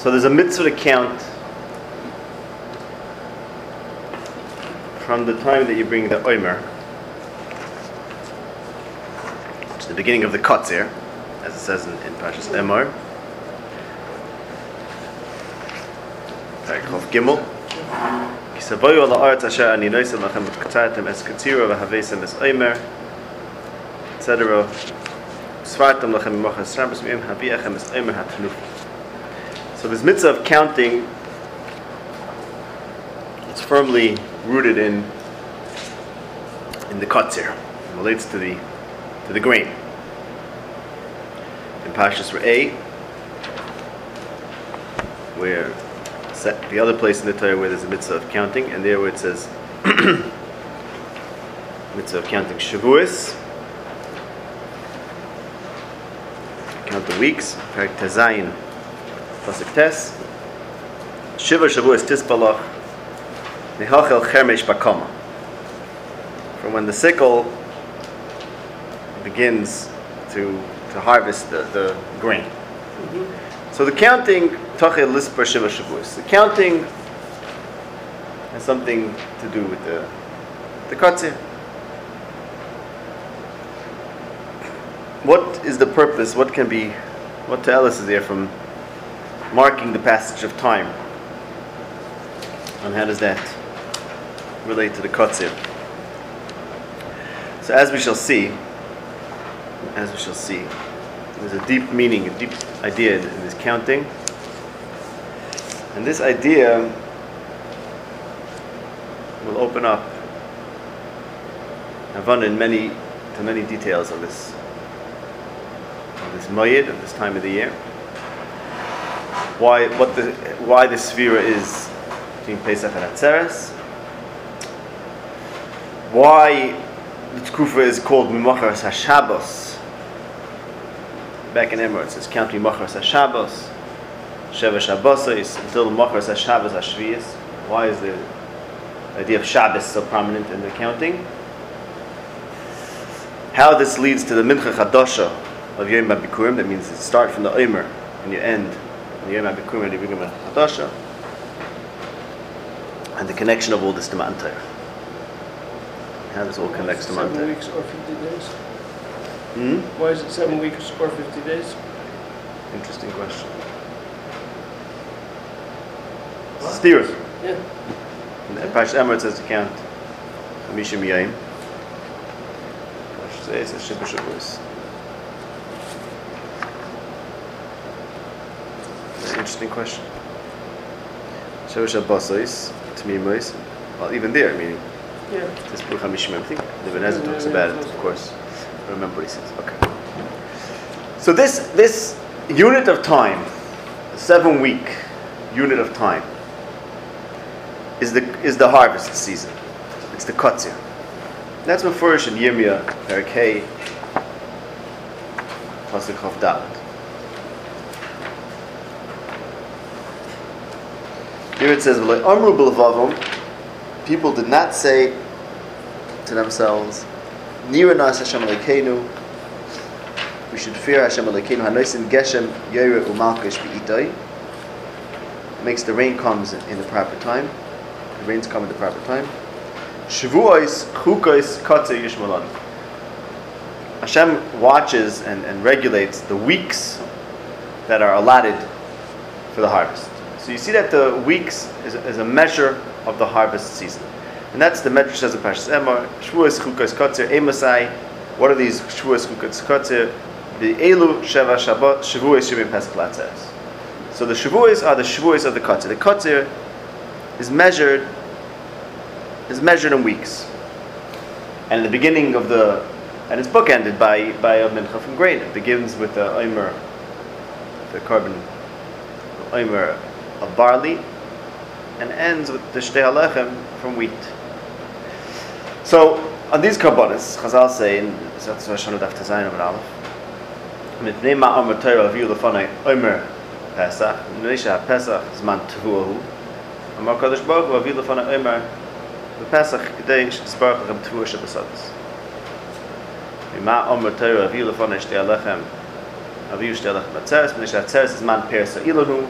So there's a mitzvah to count from the time that you bring the omer to the beginning of the kotzer, as it says in, in Pashas Emor. Paragraph Gimel. Kisavoyu ala aretz asher ani noisem lachem v'katatem es katzira v'havesem es omer, etc. Svartem lachem mochas rambas miyem haviachem es omer hatnufu. So this mitzvah of counting it's firmly rooted in in the kotzir. It relates to the to the grain. In Pashas Re'eh, where the other place in the Torah where there's a mitzvah of counting, and there where it says mitzvah of counting Shavuos, count the weeks, Perak Tezayin, Pasuk Tes, Shiva Shavuos Tispalach, Nehachel Chermesh Bakama. From when the sickle begins to, to harvest the, the grain. So the counting, Tachel Lisper Shiva Shavuos. The counting has something to do with the the katzir. What is the purpose? What can be, what to Ellis is there from marking the passage of time? And how does that relate to the katzir? So as we shall see, as we shall see, there's a deep meaning, a deep idea in this counting. And this idea will open up Havana in many to many details of this of this moyed of this time of the year. Why what the why the sphere is between Pesach and Atzeres. Why the Tkufa is called Mimachar HaShabbos. Back in Emirates, it says counting Machar HaShabbos. Sheva Shabbosos until Machar HaShabbos HaShviyas. Why is the idea of Shabbos so prominent in the counting? How this leads to the Mincha Chadosha of Yom HaBikurim, that means you start from the Omer and you end HaBikurim and you begin with And the connection of all this to Matan How this all connects to Matan Seven weeks or 50 days? Hmm? Why is it seven weeks or 50 days? Interesting question. Steers. Yeah. In Pash Emirates says to count Hamishim Yaim. Pash says it's Shibush Shavuos. Very interesting question. Shibush Abbasois, Tmimois. Well, even there, meaning Yeah. this Buch Hamishim. I think the Ibn Ezra talks about it, of course. I remember what he says. Okay. So this this unit of time, seven week unit of time, is the is the harvest season. It's the kotzir. That's Mefurish in Yirmiyah, Perakei, Pasuk Chav Dalet. Here it says, amru b'levavim," People did not say to themselves, "Nira nas Hashem Elokeinu." We should fear Hashem Elokeinu. Hanoisim Geshem Yoyer Umalkish Beitoi. Makes the rain comes in the proper time. The rains come at the proper time. Shavuos Chukos Kotze Yishmalan. Hashem watches and, and regulates the weeks that are allotted for the harvest. So you see that the weeks is, is a measure of the harvest season. And that's the metric says of Pashas Emor, Shavuos Chukos Kotzer Emosai. What are these Shavuos Chukos Kotzer? The Elu Sheva Shabbat Shavuos Shemim Latzeres. So the Shavuos are the Shavuos of the Kotzer. The Kotzer is measured is measured in weeks. And the beginning of the and it's bookended by by a mincha from grain. It begins with the omer, the korban omer of barley and ends with the shtehalechem from wheat. So, on these Kabbalas, Chazal say in Zatzvah Shanu Daf Tezayin of Aleph, Mipnei Ma'am Torah Aviyu Lefanei Omer Pesach, Nisha Pesach Zman Tevuahu, Amar Kodesh Baruch Hu Aviyu Lefanei Omer Pesach K'dei Shtisbarach Lechem Tevuah Shabbasadis. Ma'am Torah Aviyu Lefanei Shtei Alechem Aviyu Shtei Alechem Atzeres, Nisha Atzeres Zman Persa Ilahu,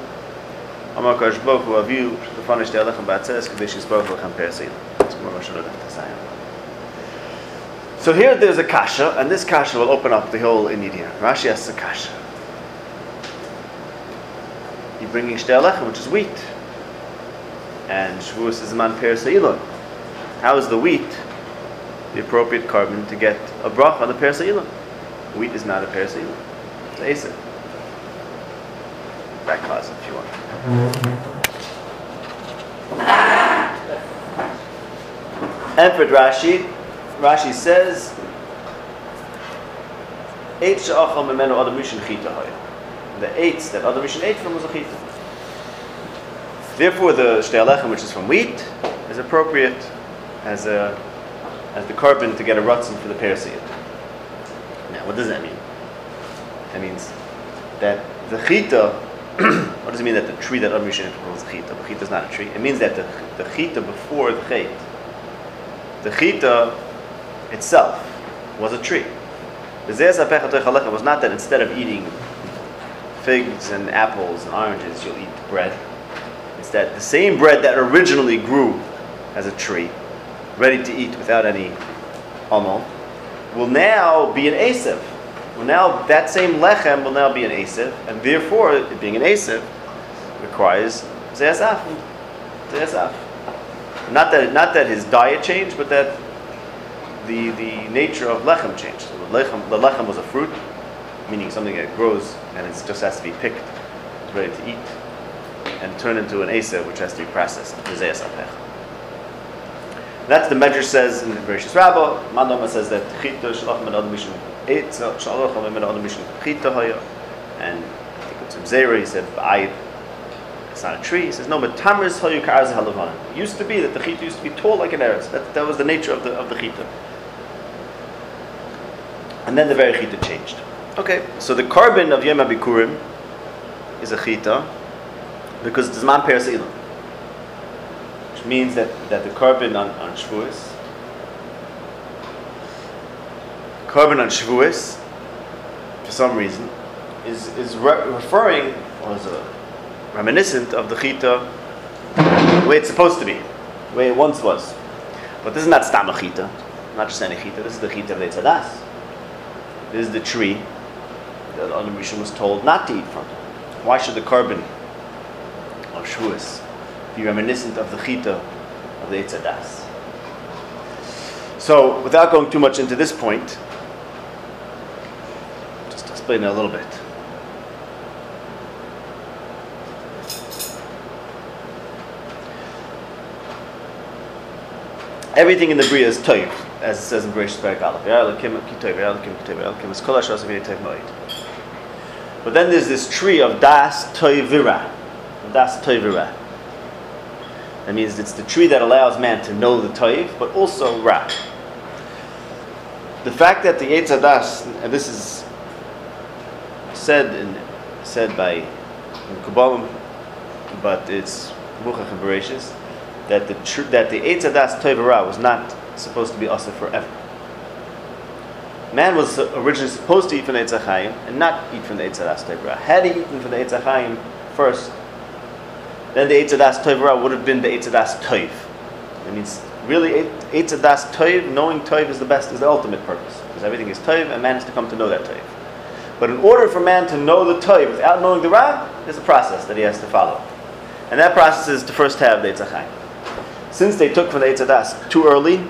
so here there's a kasha, and this kasha will open up the whole inyan. Rashi has a kasha. You're bringing shtelechem, which is wheat. And Shavuos is man perseilon. How is the wheat the appropriate korban to get a bracha on the perseilon? Wheat is not a perseilon. It's asin. Want. Enfred Rashi, Rashi says, Eight she'achal memenu adam rishon chita hoya. The eights that adam rishon ate from was a chita. Therefore, the shtei which is from wheat, is appropriate as a as the korban to get a rutzen for the perseid. Now, what does that mean? That means that the chita. what does it mean that the tree that adam rishon was chita? The chita is not a tree. It means that the the chita before the chait, the chita itself was a tree. The Zeh was not that instead of eating figs and apples and oranges, you'll eat bread. It's that the same bread that originally grew as a tree, ready to eat without any amal, will now be an asev. Will now that same lechem will now be an asif, and therefore, it being an asif requires zeyasaf. Zeyasaf. Not that not that his diet changed, but that the, the nature of lechem changed. So the, lechem, the lechem was a fruit, meaning something that grows and it just has to be picked, ready to eat, and turned into an asif, which has to be processed. Zayasaf. That's the Medrash says in the Bereshis Rabbah. Mandama says that eitz shalach min adam mishum chita haya, and I think it's Zera. He said I. It's not a tree. He says no, but tamris hayu ka'az halavan. It used to be that the chita used to be tall like an eretz. That, that was the nature of the of the chita. And then the very chita changed. Okay, so the korban of Yom Abikurim is a chita because it's man peres ilam, which means that, that the korban on, on Shavuos, korban on Shavuos, for some reason, is, is re- referring, or is a reminiscent of the chita the way it's supposed to be, the way it once was. But this is not stam chita, not just any chita, this is the chita of the Tzadas. This is the tree that Adam Rishon was told not to eat from. Why should the korban of Shavuos be reminiscent of the chita of the Eitzadas? So, without going too much into this point, explain it a little bit. Everything in the Bria is toiv, as it says in Bereshit moed. But then there's this tree of das toivira, das toivira. That means it's the tree that allows man to know the toiv, but also ra. The fact that the Eitzadas, and this is said in, said by Kabbalah, but it's Muchach Bereshis, that the tr- that the Eitzadas toivira was not supposed to be also forever. Man was originally supposed to eat from the Eitzachayim and not eat from the Eitzadas Toivra. Had he eaten from the Eitzachayim first, then the Eitzadas Toivra would have been the Eitzadas Toiv. That means really Eitzadas Toiv, knowing Toiv is the best, is the ultimate purpose. Because everything is Toiv and man has to come to know that Toiv. But in order for man to know the Toiv without knowing the Ra, there's a process that he has to follow. And that process is to first have the Eitzachayim. Since they took from the Eitzadas too early,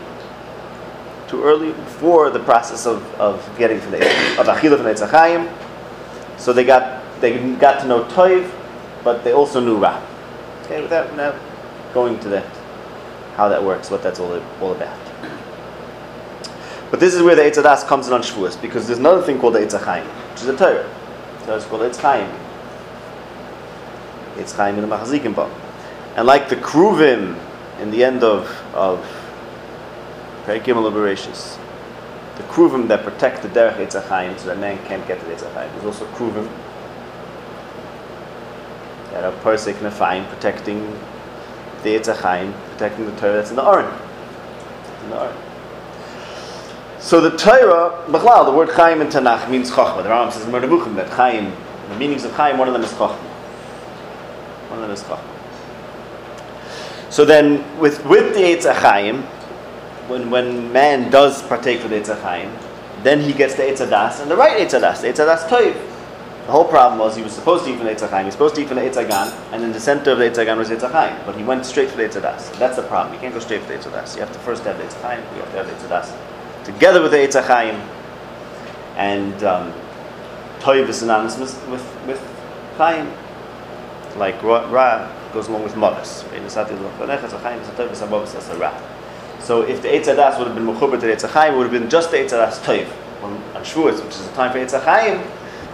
too early for the process of, of getting from the of from the Eitzachayim. So they got they got to know toiv, but they also knew ra. Okay, without now going to that how that works, what that's all all about. But this is where the Eitzadas comes in on Shavuos because there's another thing called the Eitzachayim, which is a Torah. So it's called Eitzachayim. Eitzachayim in the Machazikim And like the Kruvim in the end of of Perek Gimel Bereshis. The kruvim that protect the derech Eitzachayim so that man can't get to the Eitzachayim. There's also kruvim that are persik nefayim protecting the Eitzachayim, protecting the Torah that's in the Aron. In the Aron. So the Torah, Bechlal, the word Chaim in Tanakh means Chochmah. The Rambam says in Moreh Nevuchim that Chaim, the meanings of Chaim, one of them is Chochmah. one of them is Chachma. So then, with, with the Eitz Achayim, when, when man does partake of the Eitz Achayim, then he gets the Eitz Adas, and the right Eitz Adas, the Eitz Adas Toiv. The whole problem was he was supposed to eat from the Eitz Achayim, he was supposed to eat from the Eitz Agan, and in the center of the Eitz Agan was Eitz Achayim, but he went straight for the Eitz Adas. That's the problem. You can't go straight for the Eitz Adas. You have to first have the Eitz Achayim, you have to have the Eitz Adas. Together with the Eitz Achayim, and um, Toiv is synonymous with, with, Chaim, like Ra, Ra goes along with Mavis. So if the Eitz Adas would have been Mechuber to the Eitz Achayim, it would have been just the Eitz Adas Toiv. On, on Shavuos, which is the time for Eitz Achayim,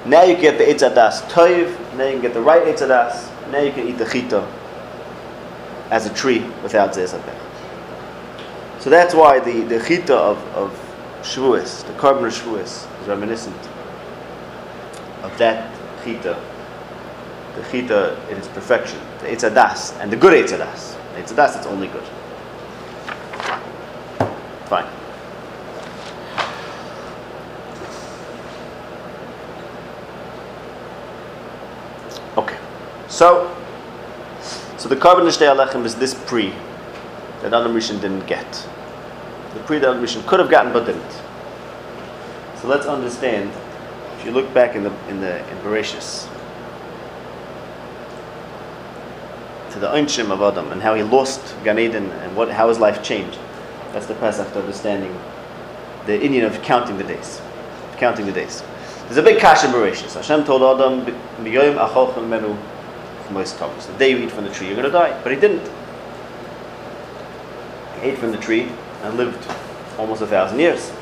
now you get the Eitz Adas Toiv, now you can get the right Eitz Adas, now you can eat the Chita as a tree without Zezabech. So that's why the, the Chita of, of Shavuos, the korban of Shavuos, is reminiscent of that Chita the chita in its perfection, the Eitz Adas, and the good Eitz Adas. The Eitz Adas, it's only good. Fine. Okay. So, so the korban Nishtei Alechem is this pre that Adam Rishon didn't get. The pre that could have gotten but didn't. So let's understand. If you look back in the in the in Bereshis, to the Einshim of Adam and how he lost Gan Eden and what, how his life changed. That's the Pesach to understanding the inyan of counting the days. Counting the days. There's a big kash in Bereshis. Hashem told Adam, "B'yoyim acholchem menu The day you eat from the tree, you're going to die. But he didn't. He ate from the tree and lived almost a thousand years.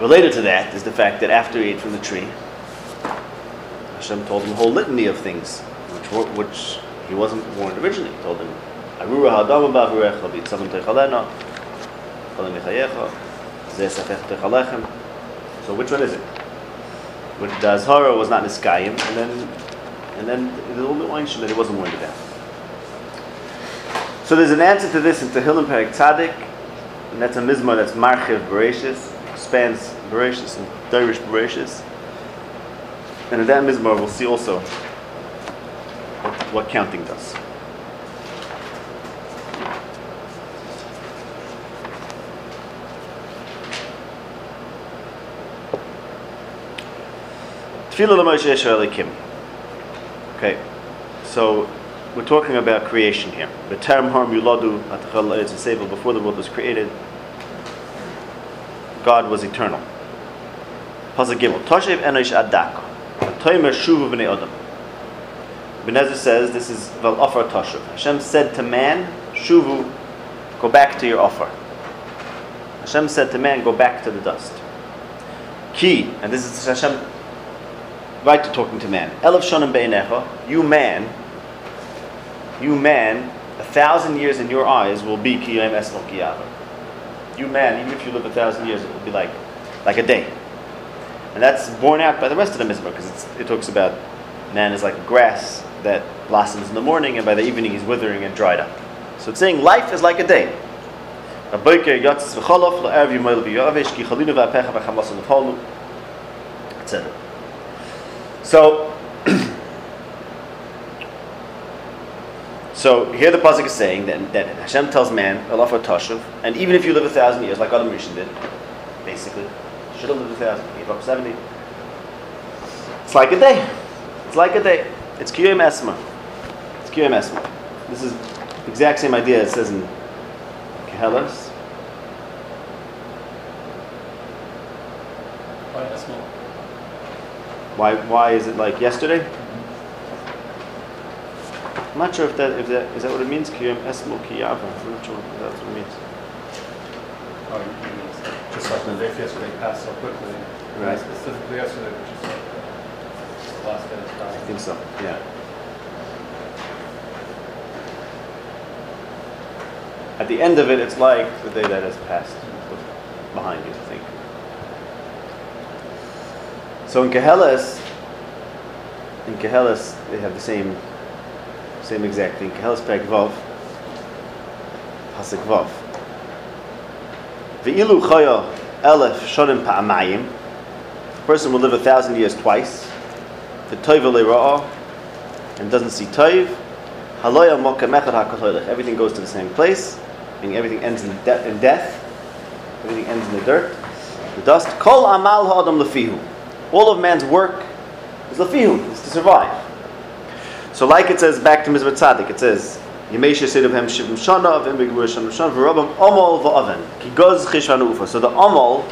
Related to that is the fact that after he ate from the tree, Hashem told him a whole litany of things, which, were, which he wasn't warned originally. He told him. So which one is it? Which the Azhara was not niskayim, and then and then the little bit that he wasn't warned about. So there's an answer to this in Tehillim Perik Tzadik, and that's a mizmah that's Marchiv Bereshis, expands Bereshis and Dirish Bereshis. And in that Mizmor, we'll see also what, what counting does. Okay, so we're talking about creation here. The term harm yuladu before the world was created, God was eternal. Pasuk shuvu. Ibn Ezra says this is vel offer tashuv. Hashem said to man, shuvu, go back to your offer. Hashem said to man, go back to the dust. Ki, and this is Hashem right to talking to man. Elav shonim be'enecha, you man, you man, a thousand years in your eyes will be kiyam esmol. You man, even if you live a thousand years, it will be like, like a day. And that's borne out by the rest of the Mizmor, because it talks about man is like grass that blossoms in the morning, and by the evening he's withering and dried up. So it's saying life is like a day. Etc. So, so here the pasuk is saying that, that Hashem tells man, and even if you live a thousand years, like Adam Rishon did, basically, should have lived a thousand. Gave up seventy. It's like a day. It's like a day. It's kiyum esma. It's kiyum esma. This is the exact same idea it says in Koheles. Why esma? Why? Why is it like yesterday? I'm not sure if that if that is that what it means. Kiyum esmo kiyava. I'm not sure if that's what it means. Oh, just like the day yesterday passed so quickly. Right. Specifically yesterday, which is like the last day of I think so. Yeah. At the end of it, it's like the day that has passed behind you. I think. So in Koheles, in Koheles, they have the same, same exact thing. Koheles Pek Vav, Pasuk Vav. Ve'ilu chaya elef shonim pa'amayim. A person will live a thousand years twice. The toiva le'ra'ah, and doesn't see toiv, haloya mokem echad Everything goes to the same place, meaning everything ends in, de- in death. Everything ends in the dirt, the dust. Kol amal ha'adam lefihu. All of man's work is lefihu, is to survive. So, like it says back to Mizmor Tzadik, it says, Yemesha Sidabhem Shivim Shana, Vim Begvur Shana V'rabam Omol V'aven, Ki Goz Chishanu Ufa. So the Omol,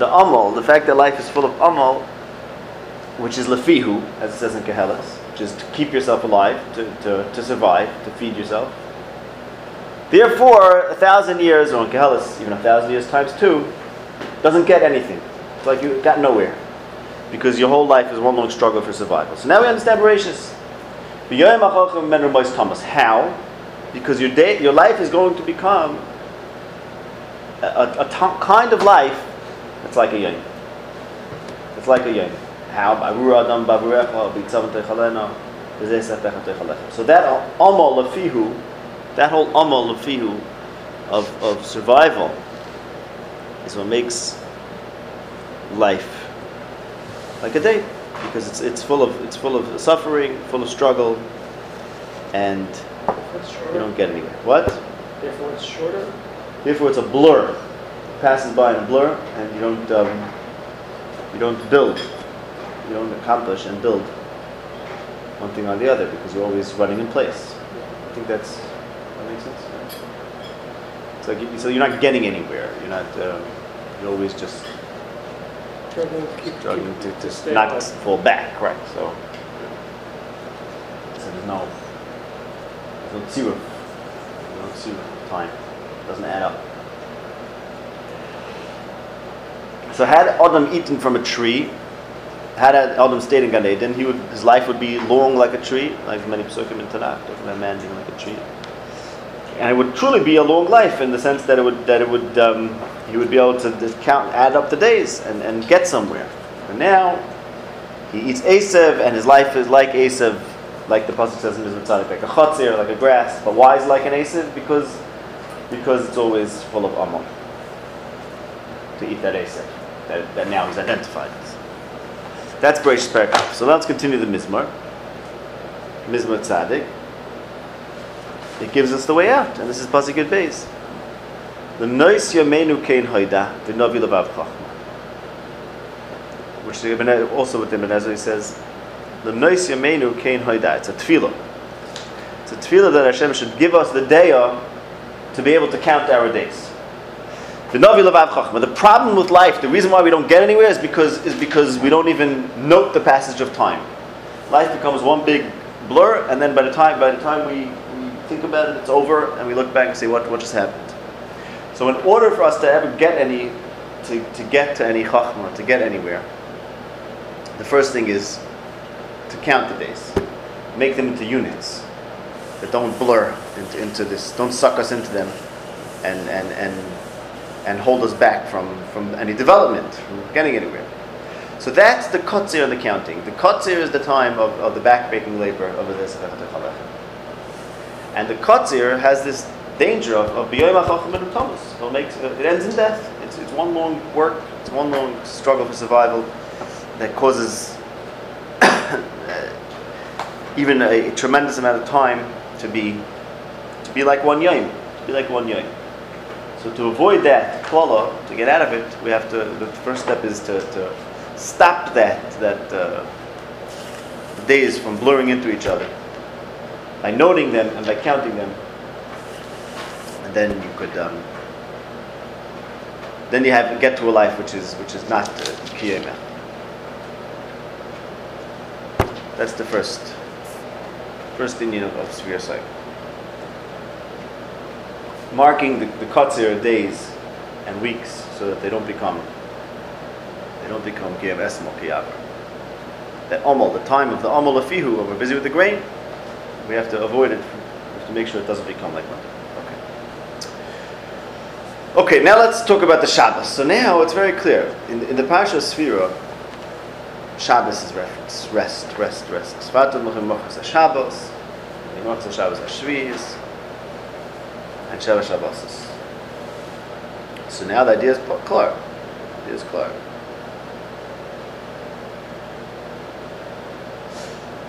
the Omol, the fact that life is full of Omol, which is lefihu, as it says in Koheles, which is to keep yourself alive, to, to, to survive, to feed yourself. Therefore, a thousand years, or in Koheles, even a thousand years times two, doesn't get anything. It's like you got nowhere. Because your whole life is one long struggle for survival. So now we understand Bereshis. How? Because your day, your life is going to become a, a, a t- kind of life that's like a yom. It's like a yom. How? So that amal lefihu, that whole amal lefihu of, of survival is what makes life like a day because it's, it's full of it's full of suffering, full of struggle, and you don't get anywhere. What? Therefore, it's shorter. Therefore, it's a blur. It passes by in a blur, and you don't um, you don't build, you don't accomplish and build one thing on the other because you're always running in place. I think that's that makes sense. It's like so you're not getting anywhere. You're not. Um, you're always just Struggling to keep, struggling to, to stay not alive. fall back, right? So, so there's no, there's no zero, there's no zero time. It doesn't add up. So had Adam eaten from a tree, had Adam stayed in Gan Eden, he would, his life would be long like a tree, like many psukim in Tanakh, talking about man being like a tree. And it would truly be a long life in the sense that it would that it would um, he would be able to count add up the days and, and get somewhere. But now he eats Asev and his life is like Asev, like the pasuk says in Mizmor Tzadik, like a chotzir, like a grass. But why is like an Asev? Because because it's always full of amal to eat that Asev that, that now he's identified as. That's Bereshit Parakaf. So let's continue the Mizmor. Mizmor Tzadik. It gives us the way out, and this is Pasuk Yud The nois yomenu kein hoida v'novi levav chachma. Which also with the Ezra he says, the nois yomenu kein hoida. It's a tefillah. It's a tefillah that Hashem should give us the daya to be able to count our days. The problem with life, the reason why we don't get anywhere is because is because we don't even note the passage of time. Life becomes one big blur, and then by the time by the time we, we think about it, it's over, and we look back and say what what just happened. So in order for us to ever get any to, to get to any chachma, to get anywhere, the first thing is to count the days. Make them into units that don't blur into, into this, don't suck us into them and and and and hold us back from, from any development, from getting anywhere. So that's the kotzir and the counting. The kotzir is the time of, of the backbreaking labor of the And the kotzir has this danger of, of b'yoyim ha'chacham and thomas. It'll make, it ends in death. It's, it's one long work, it's one long struggle for survival that causes even a, a tremendous amount of time to be to be like one yom, to be like one yom. So to avoid that klala, to get out of it, we have to. The first step is to, to stop that that uh, days from blurring into each other by noting them and by counting them, and then you could. Um, then you have get to a life which is which is not uh. That's the first first inyan of, of Sphere Cycle marking the, the Katzir days and weeks so that they don't become they don't become Kiev Esmo Kiyavar. That Omal, the time of the Omal Afihu, when we're busy with the grain, we have to avoid it. We have to make sure it doesn't become like that. Okay. Now let's talk about the Shabbos. So now it's very clear. In, in the Parsha Sphira, Shabbos is reference. Rest, rest, rest. Svatum Mechim Mochas Shabbos, Yimotza Shabbos Ashviz, and Sheva Shabbosis. So now the idea is clear. The idea is clear.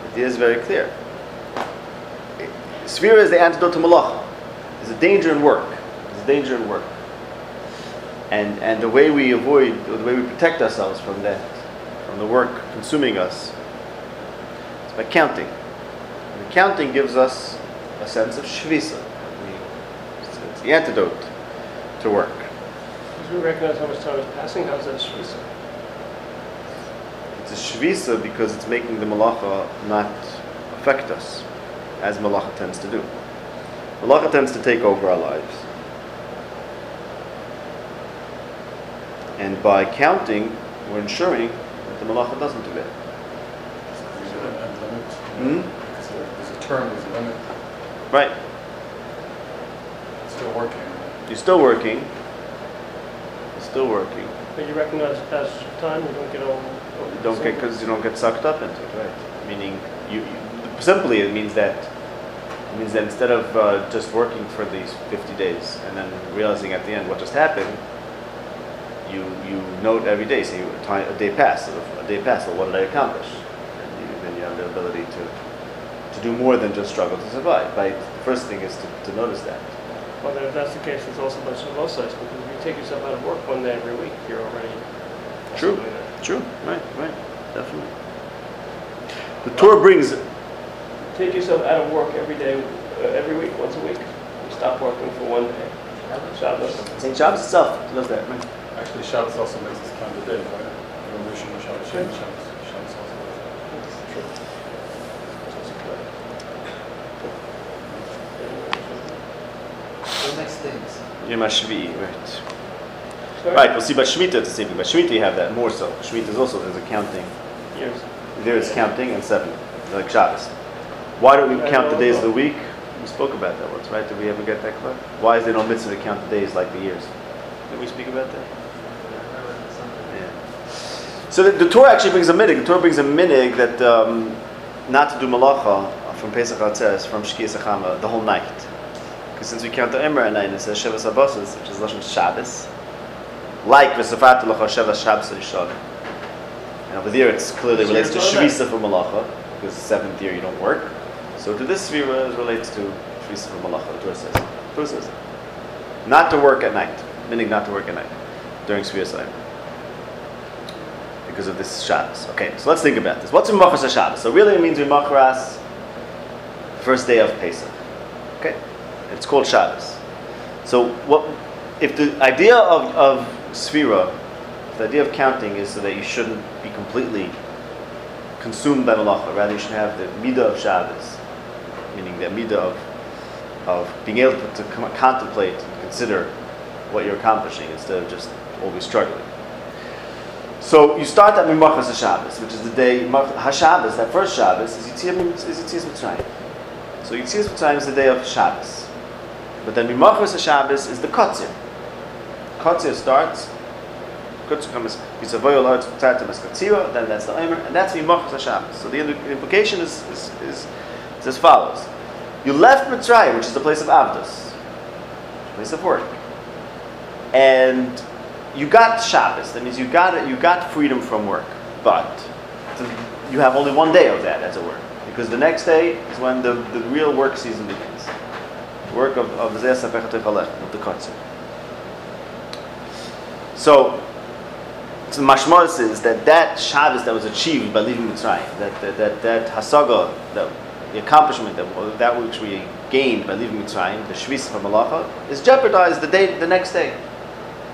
The idea is very clear. Sphira is the antidote to malacha. There's a danger in work. There's a danger in work. And, and the way we avoid, or the way we protect ourselves from that, from the work consuming us, is by counting. And counting gives us a sense of shvisa. It's, it's the antidote to work. Because we recognize how much time is passing, how's that shvisa? It's a shvisa because it's making the malacha not affect us, as malacha tends to do. Malacha tends to take over our lives. And by counting, we're ensuring that the malacha doesn't do it. There's a limit, limit. Hmm? Because a term, there's a limit, Right. it's still working. You're still working. You're still working. But you recognize the passage of time, you don't get all. You don't get because you don't get sucked up into it, right? Meaning, you, you simply it means that it means that instead of uh, just working for these 50 days and then realizing at the end what just happened, you you note every day. So you, a, time, a day passed, sort of, a day passed. So what did I accomplish? And you, then you have the ability to to do more than just struggle to survive. By the first thing is to, to notice that. Well, then if that's the case, it's also much of both sides, because if you take yourself out of work one day every week, you're already. True. doing. True. Right. Right. Definitely. The tour brings Take yourself out of work every day, uh, every week, once a week. You stop working for one day. Shabbos. St. Shabbos itself does that. Right? Actually, Shabbos also makes us count the days, right? Yom Rishon, Shabbos, Shem, Shabbos, Shabbos also does that. The next things. Yom HaShvi'i, right. Sorry? Right, we'll see by Shemitah it's the same thing. By Shemitah you have that more so. Shemitah is also, there's a counting. Years. There is counting and seven, like Shabbos. Why don't we count the days of the week? We spoke about that once, right? Did we ever get that clear? Why is there no mitzvah to count the days like the years? Did we speak about that? So the, the Torah actually brings a minig. The Torah brings a minig that um, not to do malacha from Pesach Atzeres, from Shkia Sachama, the whole night. Because since we count the Omer at night, it says Sheva Sabbasos, which is Lashon Shabbos. Like Vesafat Lacha Sheva Shabbos Rishon. And over there it's clearly relates to Shvisa for malacha, because the seventh year you don't work. So to this Svira it relates to Shvisa for malacha, the Torah says. The Torah says. Not to work at night, meaning not to work at night during Saim because of this Shabbos. Okay, so let's think about this. What's Mimachras Shabbos? So really it means Mimachras, first day of Pesach. Okay, it's called Shabbos. So what, if the idea of, of Sphira, the idea of counting is so that you shouldn't be completely consumed by Malacha, rather you should have the Midah of Shabbos, meaning the Midah of, of being able to, to contemplate and consider what you're accomplishing instead of just always struggling. So you start at Mimachas HaShabbos, which is the day, HaShabbos, that first Shabbos, is Yitzias is Yitzias Mitzrayim. So Yitzias Mitzrayim is the day of Shabbos. But then Mimachas HaShabbos is the Kotzir. Kotzir starts, Kotzir comes, Yisavoy Olad Tzartem as Kotzira, then that's the Omer, and that's Mimachas HaShabbos. So the implication is, is, is, is as follows. You left Mitzrayim, which is the place of Avdus, place of work. And you got Shabbos. That means you got. You got freedom from work, but you have only one day of that as it were, because the next day is when the, the real work season begins. The work of of of the Kotzim. So, so Mashmos is that that Shabbos that was achieved by leaving Mitzrayim, that that that, that hasaga, that the accomplishment that that which we gained by leaving Mitzrayim, the Shvis from Malacha, is jeopardized the day the next day.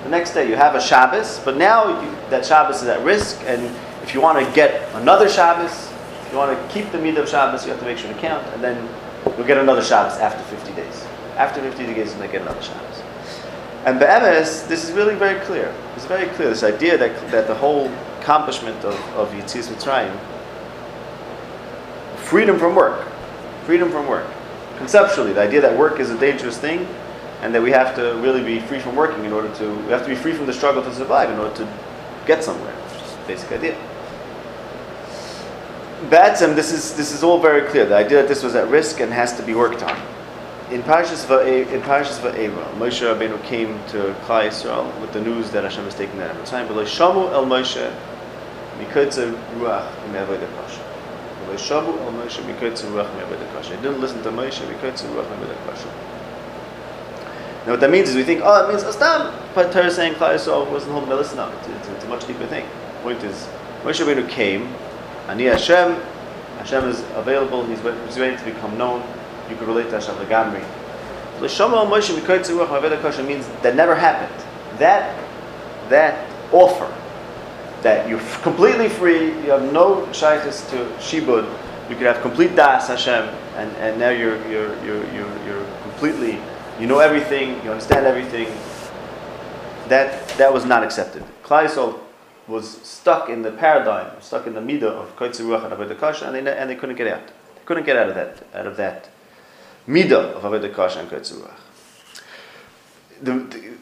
The next day you have a Shabbos, but now you, that Shabbos is at risk, and if you want to get another Shabbos, you want to keep the midah of Shabbos, you have to make sure to count, and then you'll get another Shabbos after 50 days. After 50 days, you'll get another Shabbos. And Be'emes, this is really very clear. It's very clear, this idea that, that the whole accomplishment of, of Yitzis Mitzrayim, freedom from work, freedom from work. Conceptually, the idea that work is a dangerous thing, and that we have to really be free from working in order to, we have to be free from the struggle to survive in order to get somewhere, is basic idea. Batsam, this is this is all very clear. The idea that this was at risk and has to be worked on. In Parashas Va'e- in Parashas Va'era, Moshe Rabbeinu came to Klal Yisrael with the news that Hashem was taking that time. But Shamu El Moshe, Mikotze Ruach Imevoy Pasha. They didn't listen to Moshe. Now what that means is we think, oh, it means Astam. But Torah saying Klal Yisrael wasn't holding listen up. It's, it's, it's a much deeper thing. The point is, Moshe Rabbeinu came, Ani Hashem, Hashem is available, he's, he's waiting to become known. You could relate to Hashem Lagamri. L'shama Moshe Mikoytze Ruach Maveda Kasha means that never happened. That, that offer, that you're completely free, you have no shaykhs to shibud, you could have complete das Hashem, and, and now you're, you're, you're, you're, you're completely, you know everything, you understand everything. That, that was not accepted. Klal Yisrael was stuck in the paradigm, stuck in the midah of Ruach and Avodah Kasha, and they, and they couldn't get out. They couldn't get out of that, out of that midah of Avodah Kasha and Ruach. The, the,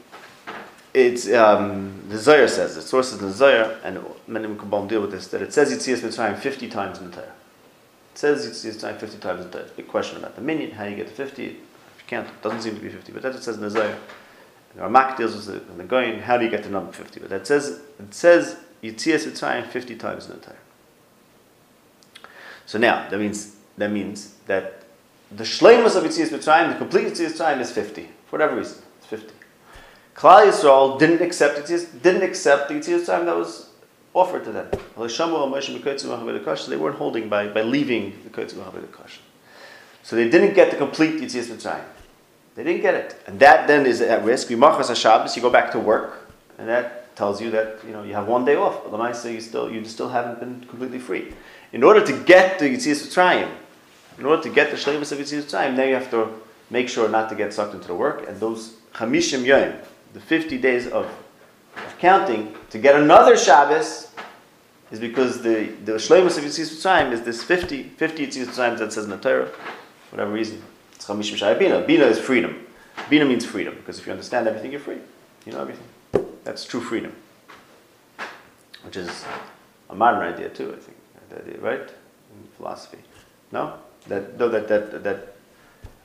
it's um, the Zohar says the sources in the Zohar, and many Kabbalah deal with this, that it says Yitzias Mitzrayim 50 times in the Torah. It says Yitzias Mitzrayim 50 times in the Torah. Big question about the minyan, how you get to 50. Can't, it doesn't seem to be 50, but that's what it says in the Zohar. The deals with it, and the going, how do you get to number 50? But that says, it says Yitzias Mitzrayim 50 times in the Torah. So now, that means, that means that the shleimus of Yitzias Mitzrayim, the complete Yitzias Mitzrayim is 50. For whatever reason, it's 50. Klal Yisrael didn't accept Yitzias, didn't accept the Yitzias Mitzrayim that was offered to them. They weren't holding by, by leaving the Kotzim HaVedah So they didn't get the complete Yitzias Mitzrayim. They didn't get it. And that then is at risk. HaShabbos, you go back to work, and that tells you that you know you have one day off. But Lamaisa, you still you still haven't been completely free. In order to get the Yitzias Mitzrayim, in order to get the Shleimus of Yitzias Mitzrayim, now you have to make sure not to get sucked into the work. And those Chamishim Yom, the 50 days of, of counting, to get another Shabbos, is because the, the Shleimus of Yitzias Mitzrayim is this 50, 50 Yitzias Mitzrayim that says in the Torah, for whatever reason. It's Chamishim Shai Bina. Bina is freedom. Bina means freedom, because if you understand everything, you're free. You know everything. That's true freedom. Which is a modern idea too, I think. That idea, right? In philosophy. No? That, no, that, that, that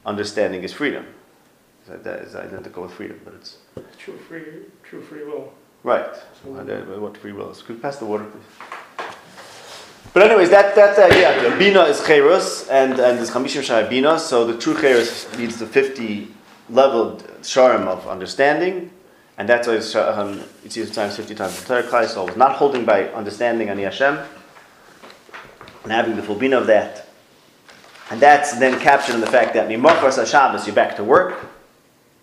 understanding is freedom. That, that is identical with freedom, but it's True free, true free will. right. Uh, that- what free will is. Could you pass the water, please? But anyways, that that's the idea. The bina is cherus, and and there's chamishim shai bina. So the true cherus needs the fifty leveled sharim of understanding, and that's why it's, um, it's used times fifty times. The Torah Klal Yisrael was not holding by understanding ani Hashem, and having the full bina of that, and that's then captured in the fact that mimachras Shabbos you're back to work.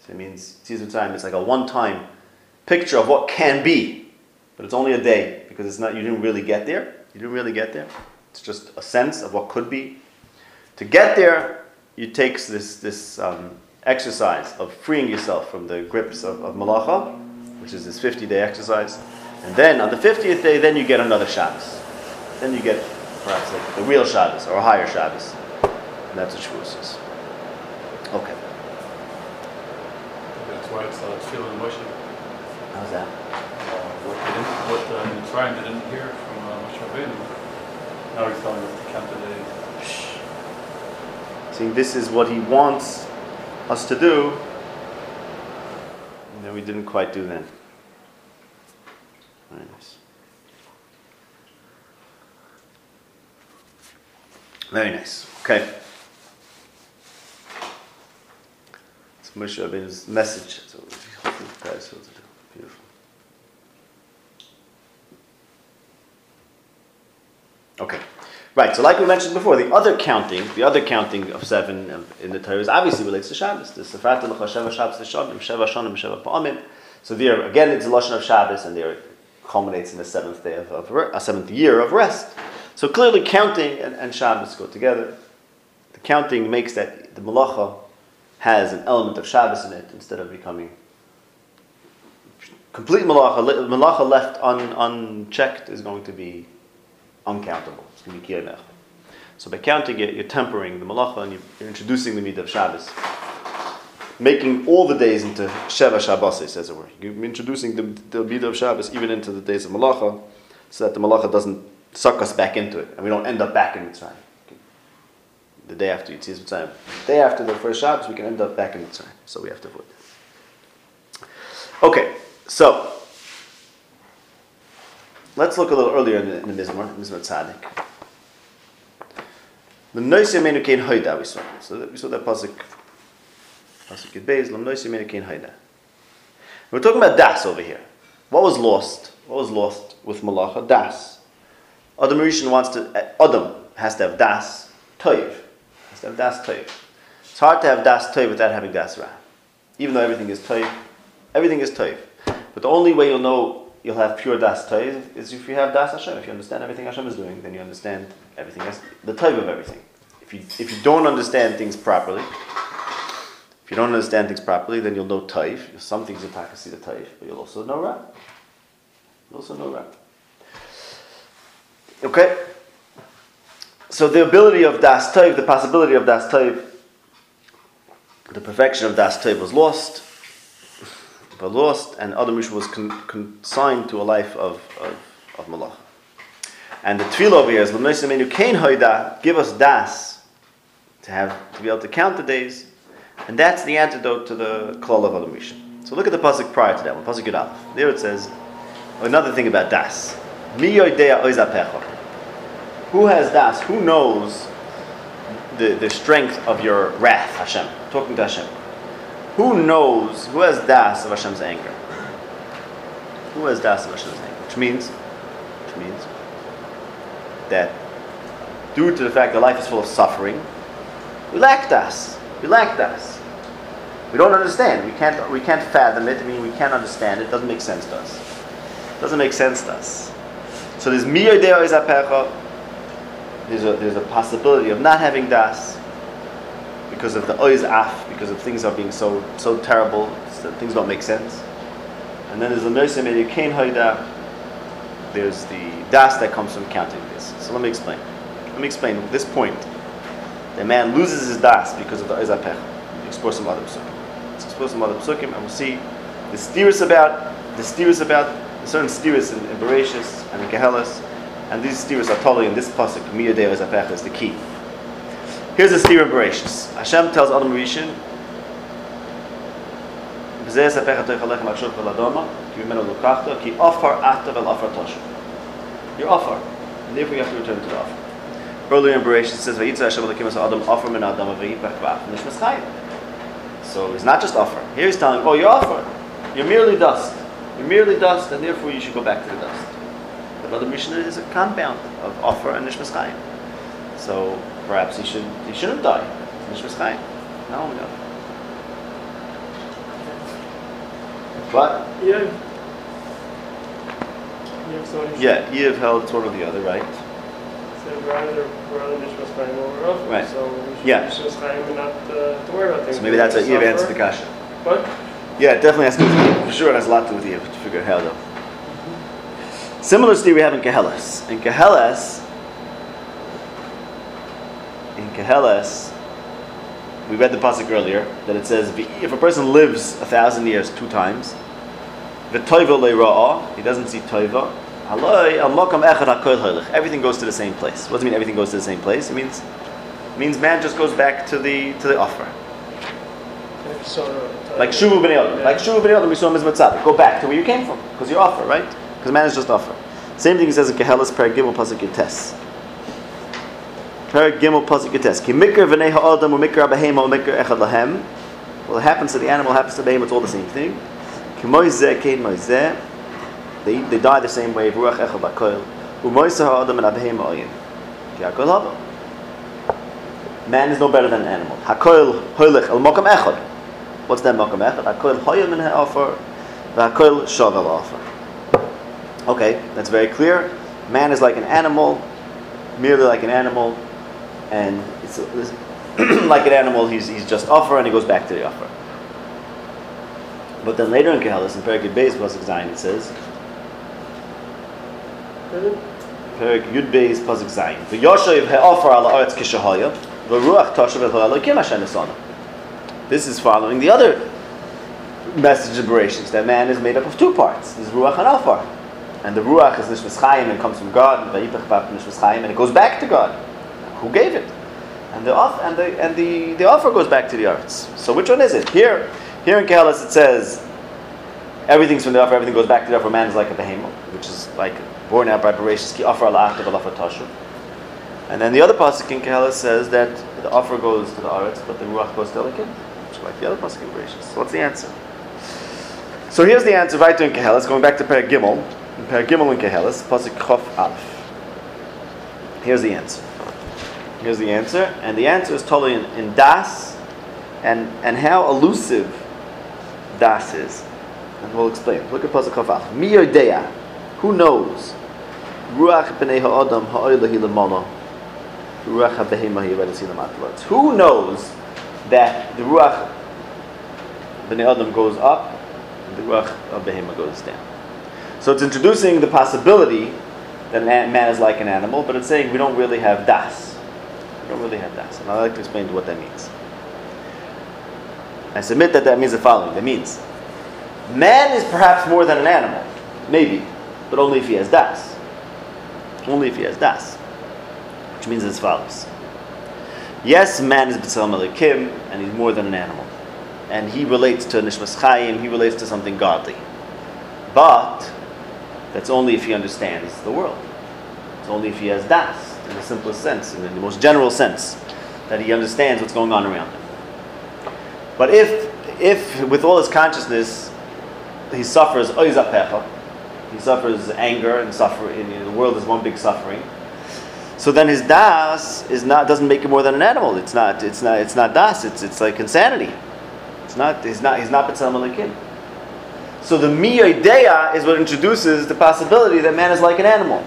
So it means Tzizut time it's like a one-time picture of what can be, but it's only a day because it's not. You didn't really get there. You didn't really get there. It's just a sense of what could be. To get there, it takes this this um, exercise of freeing yourself from the grips of, of malacha, which is this 50-day exercise, and then on the 50th day, then you get another Shabbos. Then you get perhaps like the real Shabbos or a higher Shabbos, and that's what Shavuos is. Okay, That's why it's uh, feeling mushy. how's that? Uh, What they didn't, what uh, Mitzrayim they didn't hear Now he's telling us to count the days. See, this is what he wants us to do, and then we didn't quite do then. Very nice. Very nice. Okay. It's Moshe Rabbeinu's message. So guys will do. Beautiful. Okay. Right, so like we mentioned before, the other counting, the other counting of seven in the Torah is obviously relates to Shabbos. The Sefarat Lecha Sheva Shabbos Shonim, Sheva Shonim, Sheva Pa'amim. So there, again, it's a Lashon of Shabbos, and there it culminates in the seventh day of, of a seventh year of rest. So clearly, counting and, and Shabbos go together. The counting makes that the Malacha has an element of Shabbos in it instead of becoming complete Malacha. Le- Malacha left un, unchecked is going to be uncountable. It's going to be kiyamech. So by counting it, you're tempering the malacha and you're, introducing the midah of Shabbos. Making all the days into Sheva Shabbos, as it were. You're introducing the, the midah of Shabbos even into the days of malacha, so that the malacha doesn't suck us back into it, and we don't end up back in Mitzrayim. The day after Yitzias Mitzrayim. The day after the first Shabbos, we can end up back in Mitzrayim. So we have to avoid that. Okay, so let's look a little earlier in the, in the Mizmor, Mizmor Tzaddik. L'noisi menu kein hoida, we saw. So that, we saw that pasuk. Pasuk Yud Beis, l'noisi menu kein hoida. We're talking about das over here. What was lost? What was lost with malacha? Das. Adam Rishon wants to. Uh, Adam has to have das toiv. Has to have das toiv. It's hard to have das toiv without having das ra. Even though everything is toiv, everything is toiv. But the only way you'll know you'll have pure das toiv is if you have das Hashem. If you understand everything Hashem is doing, then you understand everything else, the toiv of everything. If you if you don't understand things properly, if you don't understand things properly, then you'll know toiv. Some things you'll see the toiv, but you'll also know ra. You'll also know ra. Okay. So the ability of das toiv, the possibility of das toiv, the perfection of das toiv was lost but lost, and Adam Rishon was con- consigned to a life of, of, of malach. And the tefillah over here is L'mnoisamenu kain hoida, give us das, to have to be able to count the days, and that's the antidote to the klal of Adam Rishon. So look at the pasuk prior to that one, pasuk Yud. There it says another thing about das. Mi. Who has das? Who knows the, the strength of your wrath, Hashem? Talking to Hashem. Who knows, who has das of Hashem's anger? Who has das of Hashem's anger? Which means, which means that due to the fact that life is full of suffering, we lack das. We lack das. We don't understand. We can't, we can't fathom it. I mean, we can't understand it. Doesn't make sense to us. It doesn't make sense to us. So there's miyodeo is apecha. There's a, there's a possibility of not having das because of the oiz af, because of things are being so so terrible, so things don't make sense. And then there's the noisem kain hoida. There's the das that comes from counting this. So let me explain. Let me explain this point. The man loses his das because of the oiz apech. Explore some other psukim. Let's explore some other psukim, and we'll see the steers about the steers about certain steers in, in Bereshis and in Koheles, and these steers are totally in this pasuk. Miyadeh is the key. Here's a steer in Bereshis. Hashem tells Adam Rishon, "B'zeh esapech atoich alechem akshuv kol adama, ki ki toshu." You're offer, and therefore you have to return to the offer. Earlier in Bereshis it says, "Vayitza Hashem Elokim es Adam offer min Adam v'yipach b'ach nishmas chayim." So it's not just offer. Here he's telling, "Oh, you're offer. You're merely dust. You're merely dust, and therefore you should go back to the dust." But Adam Rishon is a compound of offer and nishmas chayim. So perhaps he should he shouldn't die. Nishmas chayim. Not only offer. But Yeah. Yeah, so he yeah, you have held of the other, right? said rather, rather Nishmas Chaim over Rafa. Right. So we should Yeah. Nishmas Chaim and not uh, to worry about things. So maybe that's what you've Suffer. answered the kasha. What? Yeah, it definitely has to do with. For sure, it has a lot to do with you to figure out how though. Similar story we have in Koheles. In Koheles, in Koheles, we read the pasuk earlier that it says if a person lives a thousand years two times, le'ra'ah, he doesn't see toiva. haloi al echad hakol holich. Everything goes to the same place. What does it mean? Everything goes to the same place. It means it means man just goes back to the to the offer. Like sort of. Like Shuvu b'nei Adam. Like Shuvu b'nei Adam, we saw him as Mitzvah. Go back to where you came from, because you offer, right? Because man is just offer. Same thing he says in Koheles, Perek Gimel, Pasuk Yites. Gimel, Pasuk Yites. Ki v'nei ha'adam echad lahem. Well, it happens to the animal, happens to the behemoth, it's all the same thing. Ki moizeh, moizeh. They, they die the same way. Ruach echad b'koil. U moizeh ha'adam and. Ki. Man is no better than an animal. Hakoil hoilich el mokam echad. What's that makam echad? In. Okay, that's very clear. Man is like an animal, merely like an animal, and it's, it's like an animal. He's, he's just offer, and he goes back to the offer. But then later in Koheles, in Perik Yud Beis Pasuk Zayin, it says, Perik Yud Beis Pasuk Zayin, "V'yoshev ha'offer ala aretz kishahaya, v'ruach toshav el ha'elokim Hashem esana." This is following the other message of Bereshit that man is made up of two parts. There's ruach and offer, and the ruach is nishmas chayim and comes from God, and vayipach bap nishmas chayim, and it goes back to God. Who gave it? And the off and the and the, the offer goes back to the arts. So which one is it? Here, here in Koheles it says everything's from the offer, everything goes back to the offer. Man is like a behemoth, which is like born out by Bereshit ki offer ala. And then the other pasuk in Koheles says that the offer goes to the Aretz, but the Ruach goes to Elikim. Just like the other pasuk in Bereshit. So what's the answer? So here's the answer right in Koheles, going back to Per Gimel. Per Gimel in Koheles, pasuk Chof Aleph. Here's the answer. Here's the answer, and the answer is totally in, in Das, and and how elusive Das is, and we'll explain. Look at pasuk Chof Mi yodea, who knows? Ruach b'nei ha'adam ha'oilahi l'mala. Ruach ha'behema ha'yiredes ha'matlat. Who knows that the Ruach b'nei adam goes up, and the Ruach of goes down? So it's introducing the possibility that man is like an animal, but it's saying we don't really have das. Don't really have das. And I'd like to explain what that means. I submit that that means the following. That means man is perhaps more than an animal, maybe, but only if he has das. Only if he has das. Which means as follows. Yes, man is B'Tselem Elikim, and he's more than an animal. And he relates to Nishmas Chaim, he relates to something godly. But, that's only if he understands the world. It's only if he has das, in the simplest sense, in the most general sense, that he understands what's going on around him. But if, if with all his consciousness, he suffers oizapecha, he suffers anger and suffering. The world is one big suffering. So then his das is not doesn't make him more than an animal. It's not. It's not. It's not das. It's it's like insanity. It's not. He's not. He's not b'tzel malikim. So the miyodeya is what introduces the possibility that man is like an animal.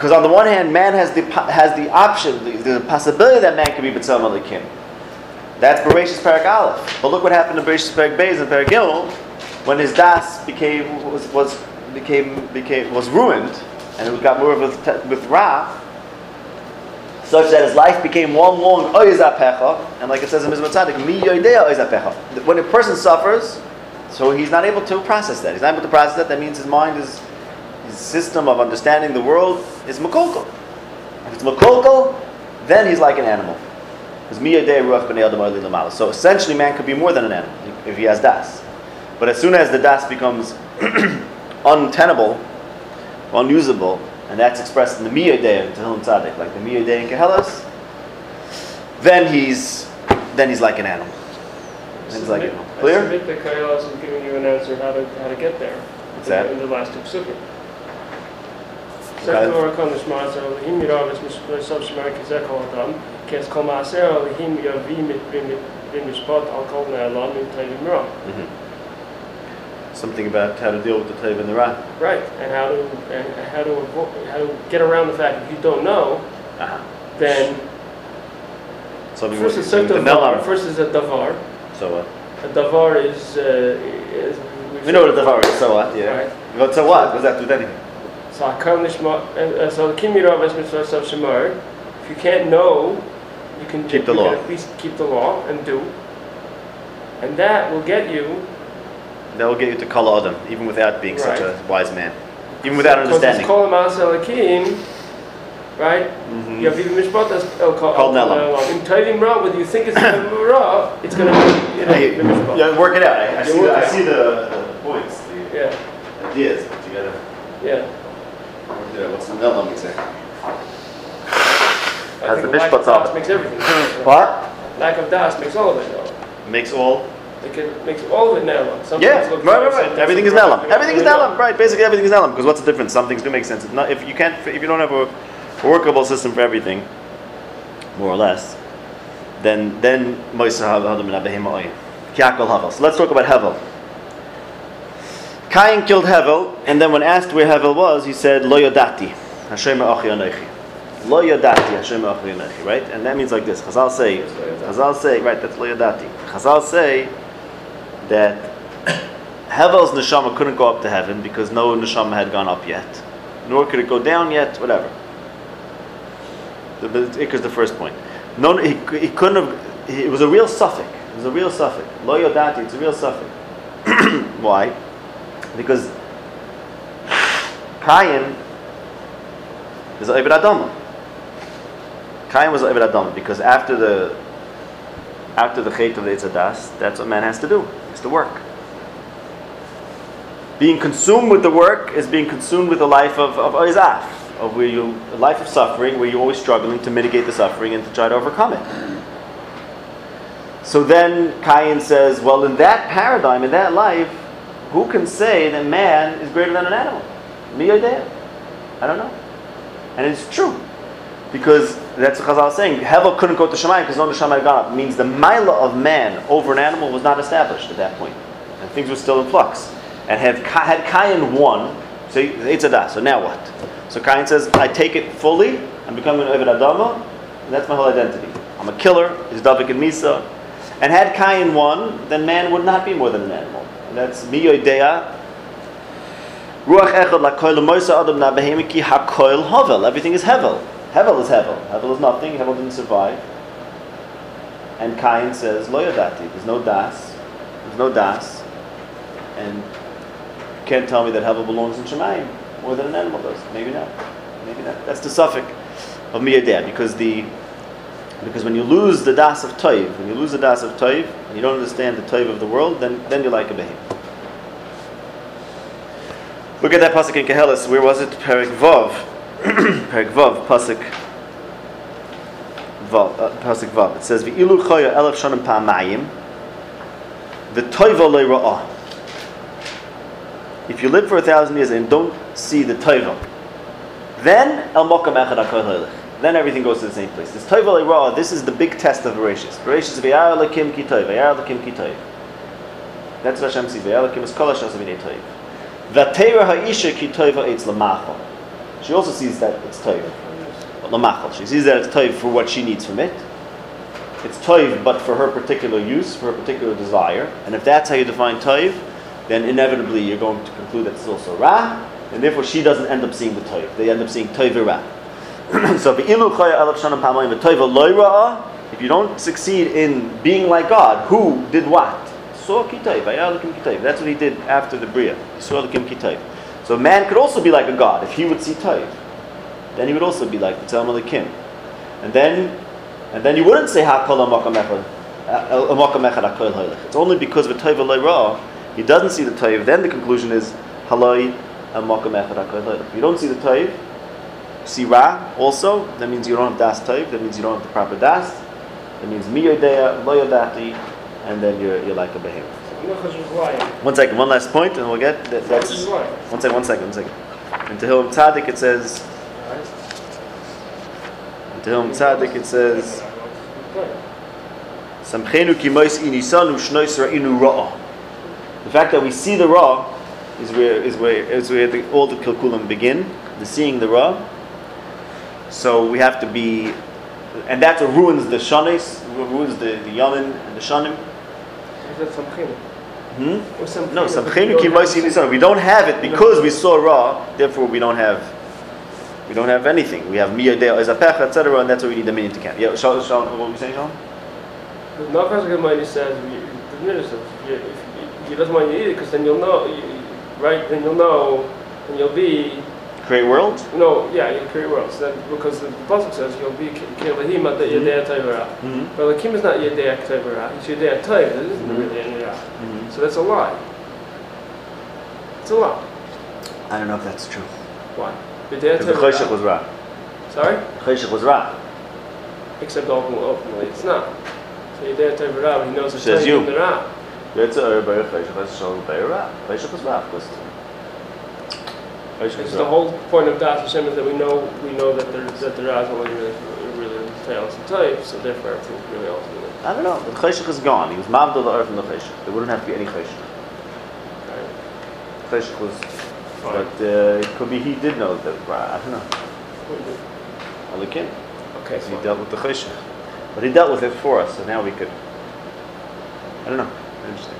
Because on the one hand, man has the has the option, the, the possibility that man can be b'tzel malikim. That's Bereshis Perak Aleph. But look what happened to Bereshis Perak Beis and Perak Gimel when his das became was, was became became was ruined and it got more with with Ra, such that his life became one long oizapecha, and like it says in Mizmor Tzadik, mi yoidea oizapecha. When a person suffers, so he's not able to process that. He's not able to process that. That means his mind is his system of understanding the world is makolkol. If it's makolkol, then he's like an animal. Because mi yoidea ruach b'nei adam oili lamala. So essentially, man could be more than an animal if he has das. But as soon as the das becomes untenable, unusable, and that's expressed in the Miyadeh in Tehillim Tzaddik, like the Miyadeh in Koheles, then he's then he's like an animal. Then he's like an animal. Clear? I submit that Koheles is giving you an answer how to how to get there. What's that? In the last two psukim. Okay. Second or kon nishma zer lehim yirav es mishpur sov shemar kizek kol adam kes kol maaser lehim yavim b'mishpat al kol ne'alam im tayvim ra. Mhm. Something about how to deal with the Taiv and the Ra. Right, and how to and how to avo- how to get around the fact if you don't know, Uh-huh. then Something first is a davar. First is a davar. So what? A davar is, uh, is We know what a Davar is, so what? Yeah. Right. But so what? Does that do anything? So Hakam Nishma, uh, uh, so Kim Yirav Es Mitzvah Sav Shemar, if you can't know, you can Keep the law. Can at least keep the law and do, and that will get you That will get you to Kala Adam, even without being such a wise man. Even without understanding. Because it's Kol Maas Elakim, right? Mhm. You have even Mishpat as El Kol Called Nelam. Nelam. In Tovim Ra, whether you think it's Tovim Ra, it's going to be you know, Hey, yeah, work it out. I, I see, work the, I see the, the points, the Yeah, ideas, but you gotta yeah. Work it out. What's the Melam exactly? I Has think the lack of Mishpat on das it. makes everything. What? Lack of das makes all of it Nelam. Makes all. It can, makes all of it Nelam. Some Yeah, things right, look right, nice, some right. things Everything is look Nelam. wrong. Everything is Nelam, right? Basically, everything is Nelam. Because what's the difference? Some things do make sense. If, not, if you can't, if you don't have a, a workable system for everything, more or less, then then Moisa Hadam and Abehema Oy. Kiakol Havel. So let's talk about Hevel. Cain killed Hevel, and then when asked where Hevel was, he said, Lo Yodati, Hashem Achi Anochi. Lo Yodati, Hashem Achi Anochi, right? And that means like this. Chazal say, Chazal say, right, that's Lo Yodati. Chazal say that Hevel's neshama couldn't go up to heaven because no neshama had gone up yet, nor could it go down yet. Whatever. The Ikar the first point. No, he, he couldn't have. It was a real suffix. It was a real suffix. Lo yodati. It's a real suffix. Why? Because Cain is an Ibn Adam. Cain was an Ibn Adam because after the after the Chait of the Itzadas, that's what man has to do. Has to work. Being consumed with the work is being consumed with the life of, of Oizaf. of where you a life of suffering where you're always struggling to mitigate the suffering and to try to overcome it. So then Cain says, well, in that paradigm, in that life, who can say that man is greater than an animal? Me or there? I don't know. And it's true. Because that's what Chazal is saying. Hevel couldn't go to Shemayim because no Neshama had gone up. It means the mila of man over an animal was not established at that point. And things were still in flux. And had, had Cain won, so it's a da. So now what? So Cain says, I take it fully, I'm becoming an Ovid Adama, and that's my whole identity. I'm a killer, he's Davik and Misa. And had Cain won, then man would not be more than an animal. And that's miyoidea. Ruach echad lakoil lemoisa adam na behemiki hakoil havel. Everything is hevel. Hevel is hevel. Hevel is nothing. Hevel didn't survive. And Cain says, lo yadati. There's no das. There's no das. And you can't tell me that hevel belongs in Shemayim more than an animal does. Maybe not. Maybe not. That's the suffix of miyodea because the because when you lose the das of toiv, when you lose the das of toiv, and you don't understand the toiv of the world, then, then you're like a behemoth. Look at that pasuk in Koheles. Where was it? Perik Vav. Perik Vav, pasuk Vav. Uh, pasuk Vav. It says, "V'ilu choya elef shanim pa'amayim, v'toiva le'ra'ah." If you live for a thousand years and don't see the toiva, then el mokam echad. Then everything goes to the same place. This toiva le'ra'ah. This is the big test of Bereshis. Bereshis is v'yar lakim ki toiv, v'yar lakim ki toiv. That's what Hashem sees. V'yar lakim is kol hashas v'nei toiv. Vatera ha'isha ki toiva eitz lamachal. She also sees that it's toiv. Lamachal. She sees that it's toiv for what she needs from it. It's toiv, but for her particular use, for her particular desire. And if that's how you define toiv, then inevitably you're going to conclude that it's also ra, and therefore she doesn't end up seeing the toiv. They end up seeing toiv ra. so if you don't succeed in being like God, who did what? That's what he did after the bria. So man could also be like a God if he would see tayv. Then he would also be like the Tzelem Elikim. And then, and then you wouldn't say hakol echad. It's only because of alay ra he doesn't see the tayv. Then the conclusion is amakam echad you don't see the tayv, ra also. That means you don't have das tayv. That means you don't have the proper das. That means miyodea lo yodati, and then you're you're like a behemoth. One second, one last point, and we'll get that, that's. One second, one second, one second. In Tehillim Tzaddik it says, in Tehillim Tzaddik it says, Samchenu ki mois inisanu shnois ra'inu ra'ah. The fact that we see the ra is where is where is where the, all the kilkulim begin, the seeing the ra. So we have to be, and that ruins the shanis, ruins the, the yamin and the shanim. Is that Samchinu? Hmm? Or Samchinu? No, Samchenu ki mois inisanu. We don't have it because we saw ra, therefore we don't have we don't have anything. We have miyadeh, ezapecha, etc., and that's what we need the minyan to count. Yeah, Sean, what were you saying, Sean? Because Nochas Gemara says, you- the minister, if you- he doesn't want you to eat it, because then you'll know, right, then you'll know, and you'll be, Create world? you know, yeah, you'll create worlds. Then, because the Pasuk says, you'll be Kelahim at the Yedea Tevera. Mm-hmm. But Lakim is not Yedea Tevera, it's Yedea Tev, it isn't Mhm. really Yedea. Mm-hmm. So that's a lie. It's a lie. I don't know if that's true. Why? Yedea Because the Choshech Tevera. was Ra. Sorry? The Choshech was Ra. Except ultimately, ultimately it's not. So Yedea Tevera, he knows it's Says Tev you. in the Ra. That's a Ur Choshech, that's Shalom Be'er Ra. Choshech was Ra, of course. It's the whole point of Das Hashem is that we know we know that there that the Ra is only really really tails and type, so therefore everything's really ultimately. I don't know. The Choshech is gone. He was Mavdol the Earth from the Choshech. There wouldn't have to be any Choshech. Right? Choshech was, Fine. but uh, it could be he did know that. I don't know. Alikim. Okay, So He dealt with the Choshech. But he dealt with it for us, so now we could. I don't know. Interesting.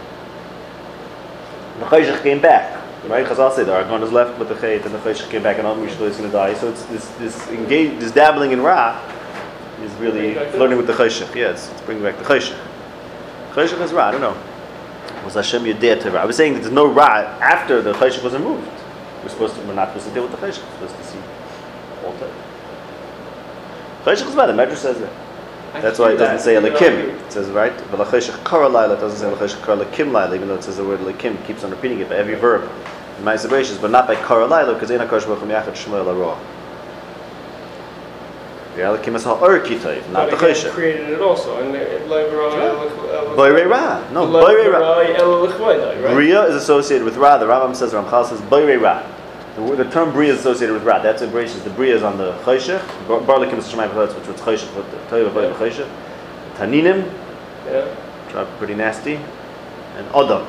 The Choshech came back. Right? Chazal said the Argon is left with the Chait and the Choshech came back and Al Mishlo is going to die. So it's this, this, engage, this dabbling in Ra is really flirting with the Choshech. Yes, it's bringing back the Choshech. Choshech is Ra, I don't know. Was Hashem Yedea to Ra? I was saying that there's no Ra after the Choshech was removed. We're supposed to, we're not supposed to deal with the Choshech. We're supposed to see all time. Choshech is bad. The Medrash says that. I That's why it doesn't that, say you know, Elikim. It says, right? V'lacheshech kara laila. Doesn't say V'lacheshech kara lakim laila, even though it says the word Elikim. Keeps on repeating it by every verb in my Bereshis, but not by kara laila, because Eina Kosh Baruch Hu Yachad Shmuel Aroah. V'yalakim es ha'orki toiv, not the But again, choshev. created it also, and it- Leiberai Boirei ra. No, boirei ra. Leiberai El Lichvainai, right? Bria is associated with Ra. The Rambam says, Ramchal says, Boirei ra. The, the term Bria is associated with Ra. That's embraces the Bria is on the. Bar- Barlikim is Chotz, which was Choshev, but the Toiv Boirei Choshev. Taninim, Yeah. Pretty nasty. And Adam.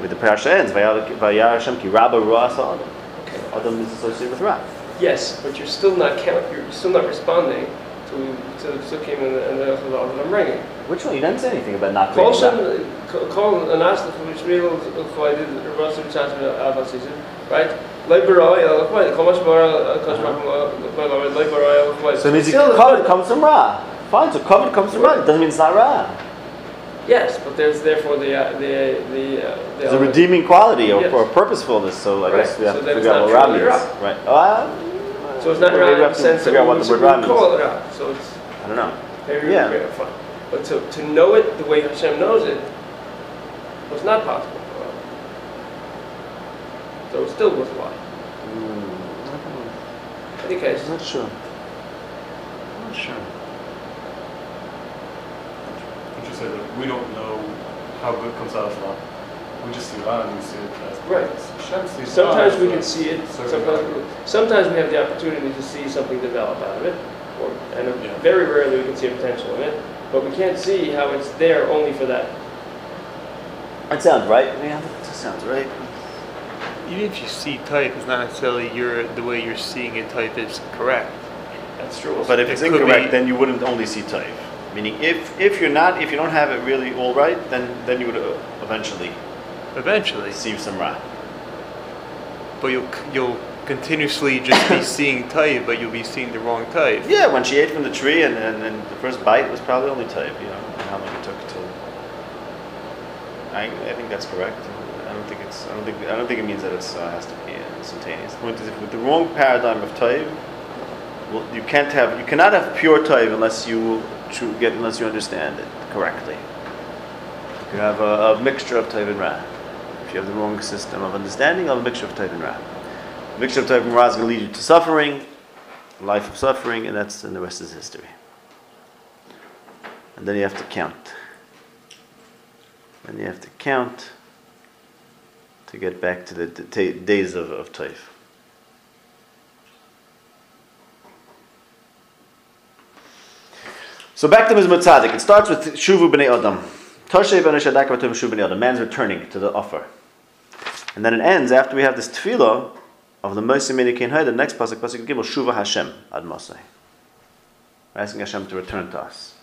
With the parasha ends, Vayar Hashem ki Rabba Ru'asa Adam. Okay. Adam is associated with Ra. Yes, but you're still not count. You're still not responding to to the psukim and the, and the chalal that I'm bringing. Which one? You didn't say anything about not Call creating Ra. some, call an ask which real avoided Rasul Chatzim Avon season, right? Leiberai El Lichvainai. Kol Mashmar El Kashmar Leiberai El So it means Still, covered comes from Ra. Fine, so covered comes from Ra. It doesn't mean it's not Ra. Yes, but there's therefore the uh, the the. Uh, the There's a redeeming quality or, Yes. or purposefulness, so I Right, guess we have so to figure out what Ra means. Ra. Right. Oh, uh, So it's not Ra we in the have to sense that figure out we what the word Ra means. call it Ra. So it's I don't know. Yeah. Yeah. fine. But to, to know it the way Hashem knows it was not possible for us. So it still was a lie. In any case, I'm not sure. I'm not sure. Would you say that we don't know how good comes out of Ra? We just see Ra and we see it as Right. Hashem sees sometimes we can see it. Sometimes, value. sometimes we have the opportunity to see something develop out of it, or, and Yeah. very rarely we can see a potential in it. But we can't see how it's there only for that. That sounds right. Yeah, that sounds right. Even if you see type, it's not necessarily your the way you're seeing it type is correct. That's true. But if It it's could incorrect, be- then you wouldn't only see type. Meaning, if if you're not, if you don't have it really all right, then then you would uh, eventually Eventually, see some ra. but you'll you'll continuously just be seeing type, but you'll be seeing the wrong type. Yeah, when she ate from the tree, and, and, and the first bite was probably only type. You know, how long it took to. I, I think that's correct. I don't think it's. I don't think. I don't think it means that it uh, has to be uh, instantaneous. The point is, if with the wrong paradigm of type, well, you can't have. You cannot have pure type unless you get unless you understand it correctly. You have a, a mixture of type and ra. If you have the wrong system of understanding, you have a mixture of type and ra. Mixture of type and ra is going to lead you to suffering, life of suffering, and that's and the rest is history. And then you have to count. And you have to count to get back to the ta days of, of Taif. So back to Mizmor Tzadik. It starts with Shuvu b'nei Adam. Toshe b'nei Shadak v'tum Shuvu b'nei Adam. Man's returning to the offer. And then it ends after we have this tefillah of the Moshe Mini Kein the next pasuk, pasuk Gimel, Shuva Hashem ad Moshe. We're asking Hashem to return to us.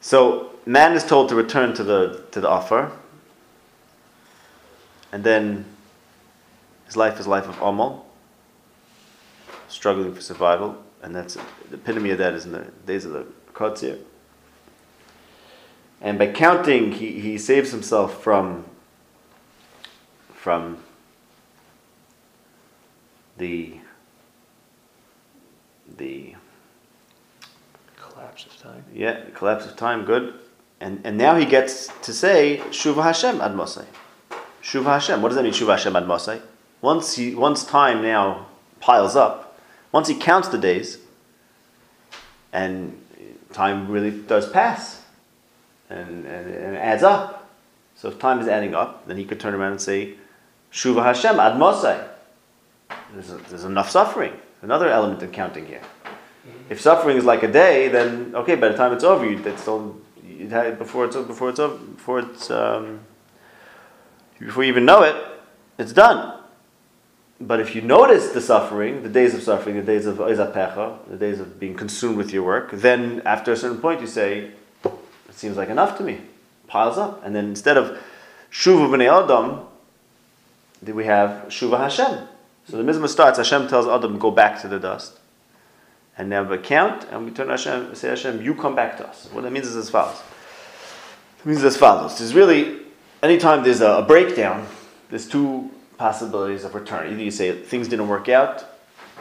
So man is told to return to the to the offer, and then his life is life of amal, struggling for survival, and that's the epitome of that is in the days of the Kotzir. And by counting, he, he saves himself from from the the Collapse of time. yeah, collapse of time, good. And and now he gets to say Shuva Hashem ad Mosai. Shuva Hashem. What does that mean, Shuva Hashem ad Mosai? Once he once time now piles up, once he counts the days, and time really does pass, and, and, and adds up. So if time is adding up, then he could turn around and say, Shuva Hashem ad Mosai. There's, there's enough suffering. Another element in counting here. If suffering is like a day, then okay. By the time it's over, you, it's still you had before it's before it's over before it's um, before you even know it, it's done. But if you notice the suffering, the days of suffering, the days of izapecha, the days of being consumed with your work, then after a certain point you say, it seems like enough to me. Piles up, and then instead of shuva b'nei adam, we have shuva Hashem. So the mizmah starts. Hashem tells Adam, go back to the dust and now we count, and we turn to Hashem, say Hashem, you come back to us. What that means is as follows. It means as follows. There's really, anytime there's a, a breakdown, there's two possibilities of return. Either you say things didn't work out,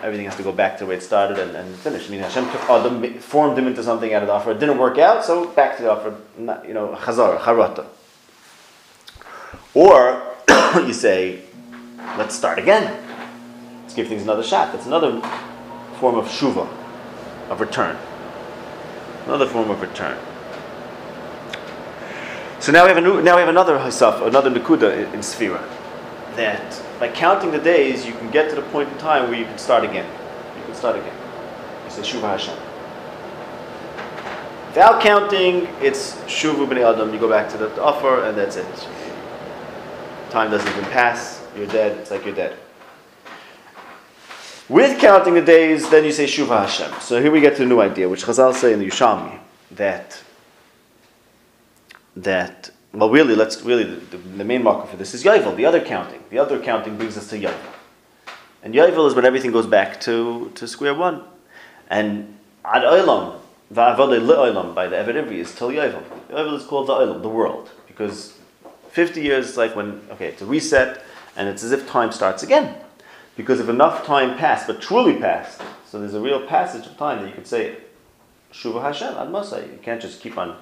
everything has to go back to the way it started and, and finish. I mean, Hashem took Adam, formed him into something out of the offer. It didn't work out, so back to the offer, not, you know, chazar, charata. Or you say, let's start again. Let's give things another shot. That's another form of shuva, of return. Another form of return. So now we have a new, now we have another hisaf, another nakuda in, in Sphira. That by counting the days, you can get to the point in time where you can start again. You can start again. You say Shuva Hashem. Without counting, it's Shuvu B'nai Adam. You go back to the offer, and that's it. Time doesn't even pass. You're dead. It's like you're dead. With counting the days, then you say Shuva Hashem. So here we get to a new idea, which Chazal say in the Yushami, that that well, really, let's really the, the main marker for this is Yovel, the other counting. The other counting brings us to Yovel, and Yovel is when everything goes back to, to square one, and Ad Olam, Va'avode Le'olam by the Eved is till Yovel. Yovel is called the Olam, the world, because 50 years is like when okay, it's a reset, and it's as if time starts again. Because if enough time passed, but truly passed, so there's a real passage of time that you could say, Shuva Hashem, Ad. You can't just keep on,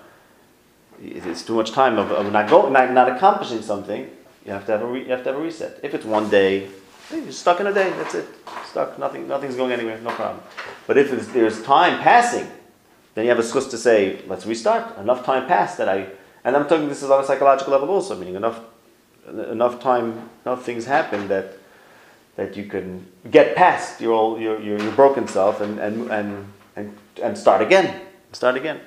it's too much time of, of not, go, not, not accomplishing something. You have to have a re, you have to have a reset. If it's one day, you're stuck in a day. That's it. Stuck. Nothing. Nothing's going anywhere. No problem. But if there's time passing, then you have a schus to say, let's restart. Enough time passed that I, and I'm talking this is on a psychological level also, meaning enough, enough time, enough things happen that that you can get past your your, your, your broken self and, and, and, and, and start again. Start again.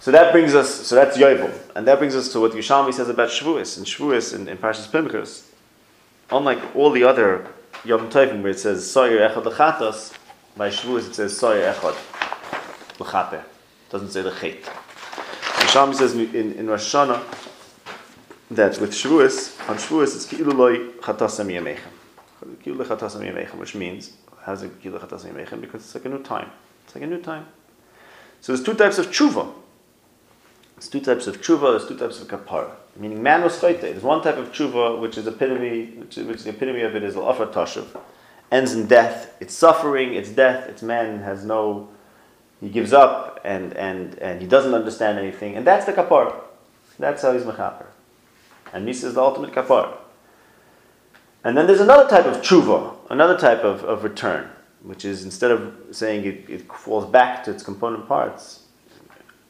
So that brings us, so that's Yovel. And that brings us to what Yushalmi says about Shavuos. And Shavuos in, in Parshas Pinchas, unlike all the other Yom Tovim where it says Soyer Echad Lechatos, by Shavuos it says Soyer Echad Lechaper. Doesn't say the Lechet. Yushalmi says in, in Rosh Hashanah that with Shavuos, on Shavuos it's Ki'ilu Loi Chatasam Yemechem which means how's it because it's like a new time. It's like a new time. So there's two types of tshuva. There's two types of tshuva. There's two types of kapara. Meaning man was chayte. There's one type of tshuva which is epitome, which, which the epitome of it is al-afar tashuv, ends in death. It's suffering. It's death. It's man has no. He gives up and and and he doesn't understand anything, and that's the kapara. That's how he's mechaper. And Misa is the ultimate kapara. And then there's another type of tshuva, another type of, of return, which is instead of saying it, it falls back to its component parts,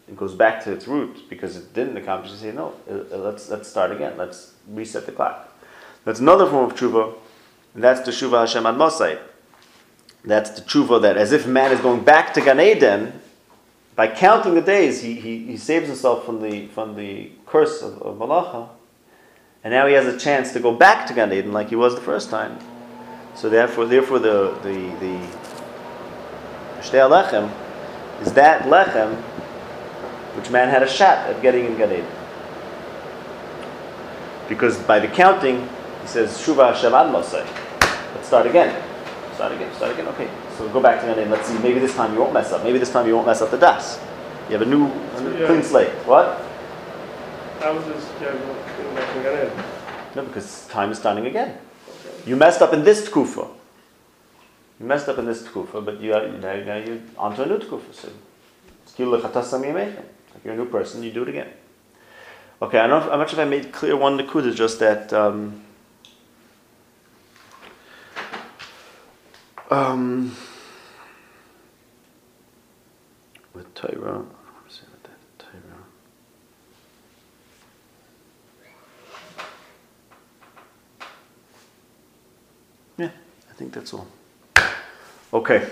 it goes back to its root because it didn't accomplish. You say, no, uh, uh, let's, let's start again. Let's reset the clock. That's another form of tshuva, and that's the tshuva Hashem ad Mosai. That's the tshuva that, as if man is going back to Gan Eden, by counting the days, he, he, he saves himself from the, from the curse of, of Malacha, and now he has a chance to go back to Gan Eden like he was the first time. So therefore, therefore the the the Shtei Lechem is that lechem which man had a shot at getting in Gan Eden. Because by the counting, he says Shuva Hashem Mosai. Let's start again. Start again. Start again. Okay. So go back to Gan Eden. Let's see. Maybe this time you won't mess up. Maybe this time you won't mess up the das. You have a new, a new Yeah. clean slate. What? How was this? No, because time is starting again. You messed up in this tkufa. You messed up in this tkufa, but you are, now, now you're onto a new tkufa. So, like you're a new person, you do it again. Okay, I don't know I'm not sure if I made clear one nakuda, just that. Um, um, with Torah, what was it with that Torah? Yeah, I think that's all. Okay.